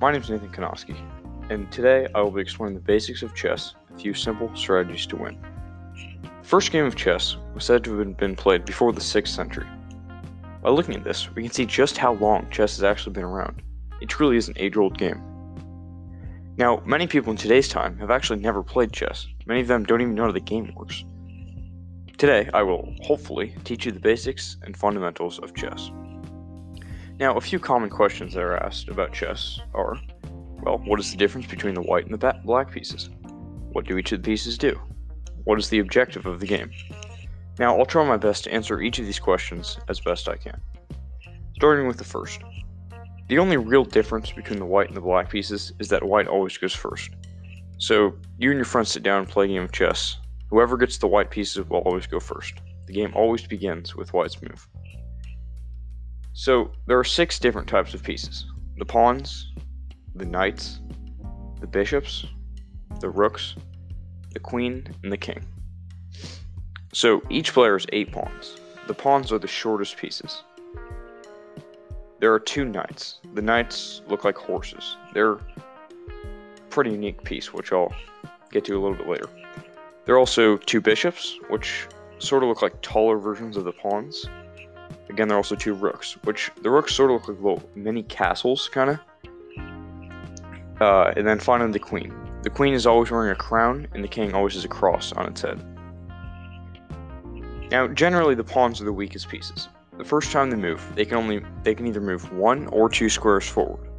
my name is Nathan Konoski, and today I will be explaining the basics of chess, a few simple strategies to win. The first game of chess was said to have been played before the 6th century. By looking at this, we can see just how long chess has actually been around. It truly is an age old game. Now, many people in today's time have actually never played chess. Many of them don't even know how the game works. Today, I will hopefully teach you the basics and fundamentals of chess. Now, a few common questions that are asked about chess are well, what is the difference between the white and the black pieces? What do each of the pieces do? What is the objective of the game? Now, I'll try my best to answer each of these questions as best I can. Starting with the first. The only real difference between the white and the black pieces is that white always goes first. So, you and your friends sit down and play a game of chess, Whoever gets the white pieces will always go first. The game always begins with white's move. So, there are six different types of pieces the pawns, the knights, the bishops, the rooks, the queen, and the king. So, each player has eight pawns. The pawns are the shortest pieces. There are two knights. The knights look like horses. They're a pretty unique piece, which I'll get to a little bit later. There are also two bishops, which sort of look like taller versions of the pawns. Again, there are also two rooks, which the rooks sort of look like little mini castles, kind of. Uh, and then finally, the queen. The queen is always wearing a crown, and the king always has a cross on its head. Now, generally, the pawns are the weakest pieces. The first time they move, they can only they can either move one or two squares forward.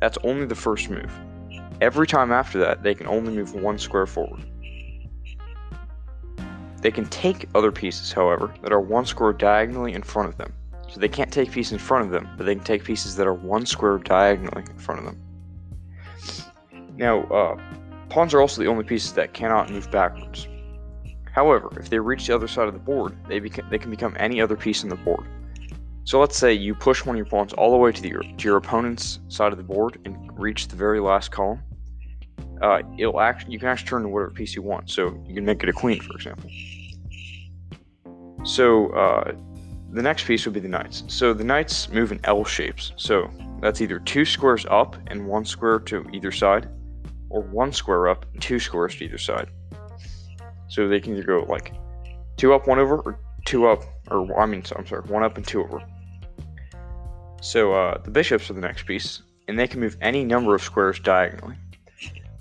That's only the first move. Every time after that, they can only move one square forward. They can take other pieces, however, that are one square diagonally in front of them. So they can't take pieces in front of them, but they can take pieces that are one square diagonally in front of them. Now, uh, pawns are also the only pieces that cannot move backwards. However, if they reach the other side of the board, they, beca- they can become any other piece on the board. So let's say you push one of your pawns all the way to, the, to your opponent's side of the board and reach the very last column uh, it'll actually you can actually turn to whatever piece you want. So you can make it a queen, for example. So uh, the next piece would be the knights. So the knights move in L shapes. So that's either two squares up and one square to either side, or one square up and two squares to either side. So they can either go like two up, one over, or two up, or I mean, I'm sorry, one up and two over. So uh, the bishops are the next piece, and they can move any number of squares diagonally.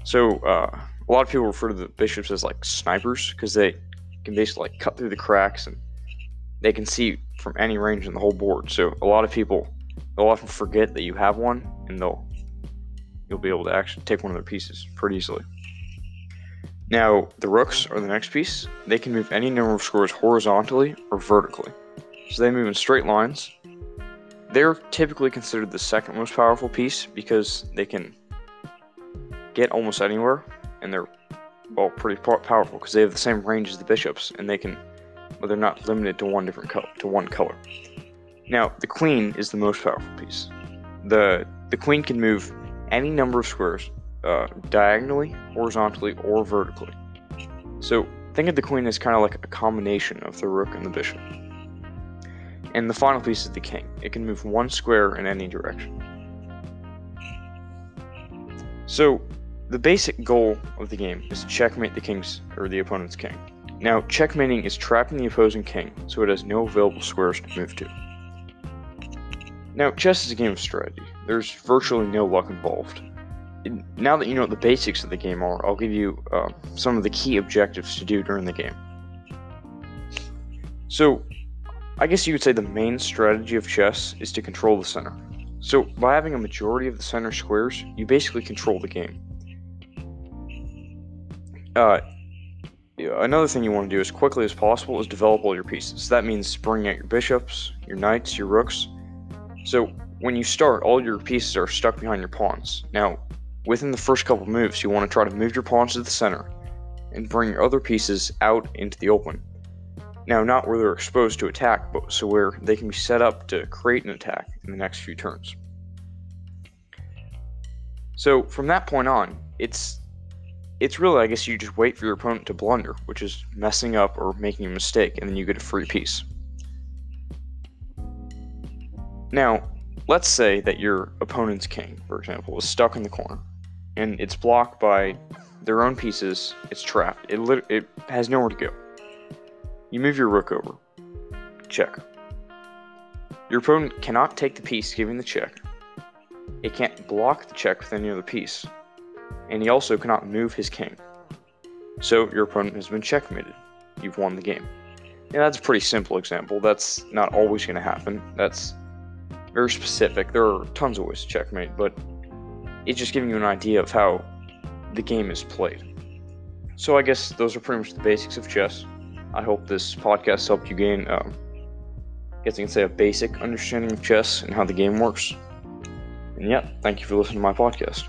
So uh, a lot of people refer to the bishops as like snipers because they can basically like cut through the cracks and they can see from any range in the whole board. So a lot of people they'll often forget that you have one and they'll you'll be able to actually take one of their pieces pretty easily. Now the rooks are the next piece. They can move any number of squares horizontally or vertically. So they move in straight lines. They're typically considered the second most powerful piece because they can get almost anywhere, and they're well pretty powerful because they have the same range as the bishops, and they can, but they're not limited to one different color to one color. Now, the queen is the most powerful piece. the The queen can move any number of squares, uh, diagonally, horizontally, or vertically. So think of the queen as kind of like a combination of the rook and the bishop. And the final piece is the king. It can move one square in any direction. So the basic goal of the game is to checkmate the king's or the opponent's king. Now, checkmating is trapping the opposing king so it has no available squares to move to. Now, chess is a game of strategy. There's virtually no luck involved. Now that you know what the basics of the game are, I'll give you uh, some of the key objectives to do during the game. So, I guess you could say the main strategy of chess is to control the center. So, by having a majority of the center squares, you basically control the game. Uh, another thing you want to do as quickly as possible is develop all your pieces. That means bringing out your bishops, your knights, your rooks. So when you start, all your pieces are stuck behind your pawns. Now, within the first couple moves, you want to try to move your pawns to the center and bring your other pieces out into the open. Now, not where they're exposed to attack, but so where they can be set up to create an attack in the next few turns. So from that point on, it's it's really, I guess, you just wait for your opponent to blunder, which is messing up or making a mistake, and then you get a free piece. Now, let's say that your opponent's king, for example, is stuck in the corner, and it's blocked by their own pieces. It's trapped. It lit- it has nowhere to go. You move your rook over. Check. Your opponent cannot take the piece giving the check. It can't block the check with any other piece. And he also cannot move his king. So your opponent has been checkmated. You've won the game. Yeah, that's a pretty simple example. That's not always going to happen. That's very specific. There are tons of ways to checkmate, but it's just giving you an idea of how the game is played. So I guess those are pretty much the basics of chess. I hope this podcast helped you gain, um, I guess you can say, a basic understanding of chess and how the game works. And yeah, thank you for listening to my podcast.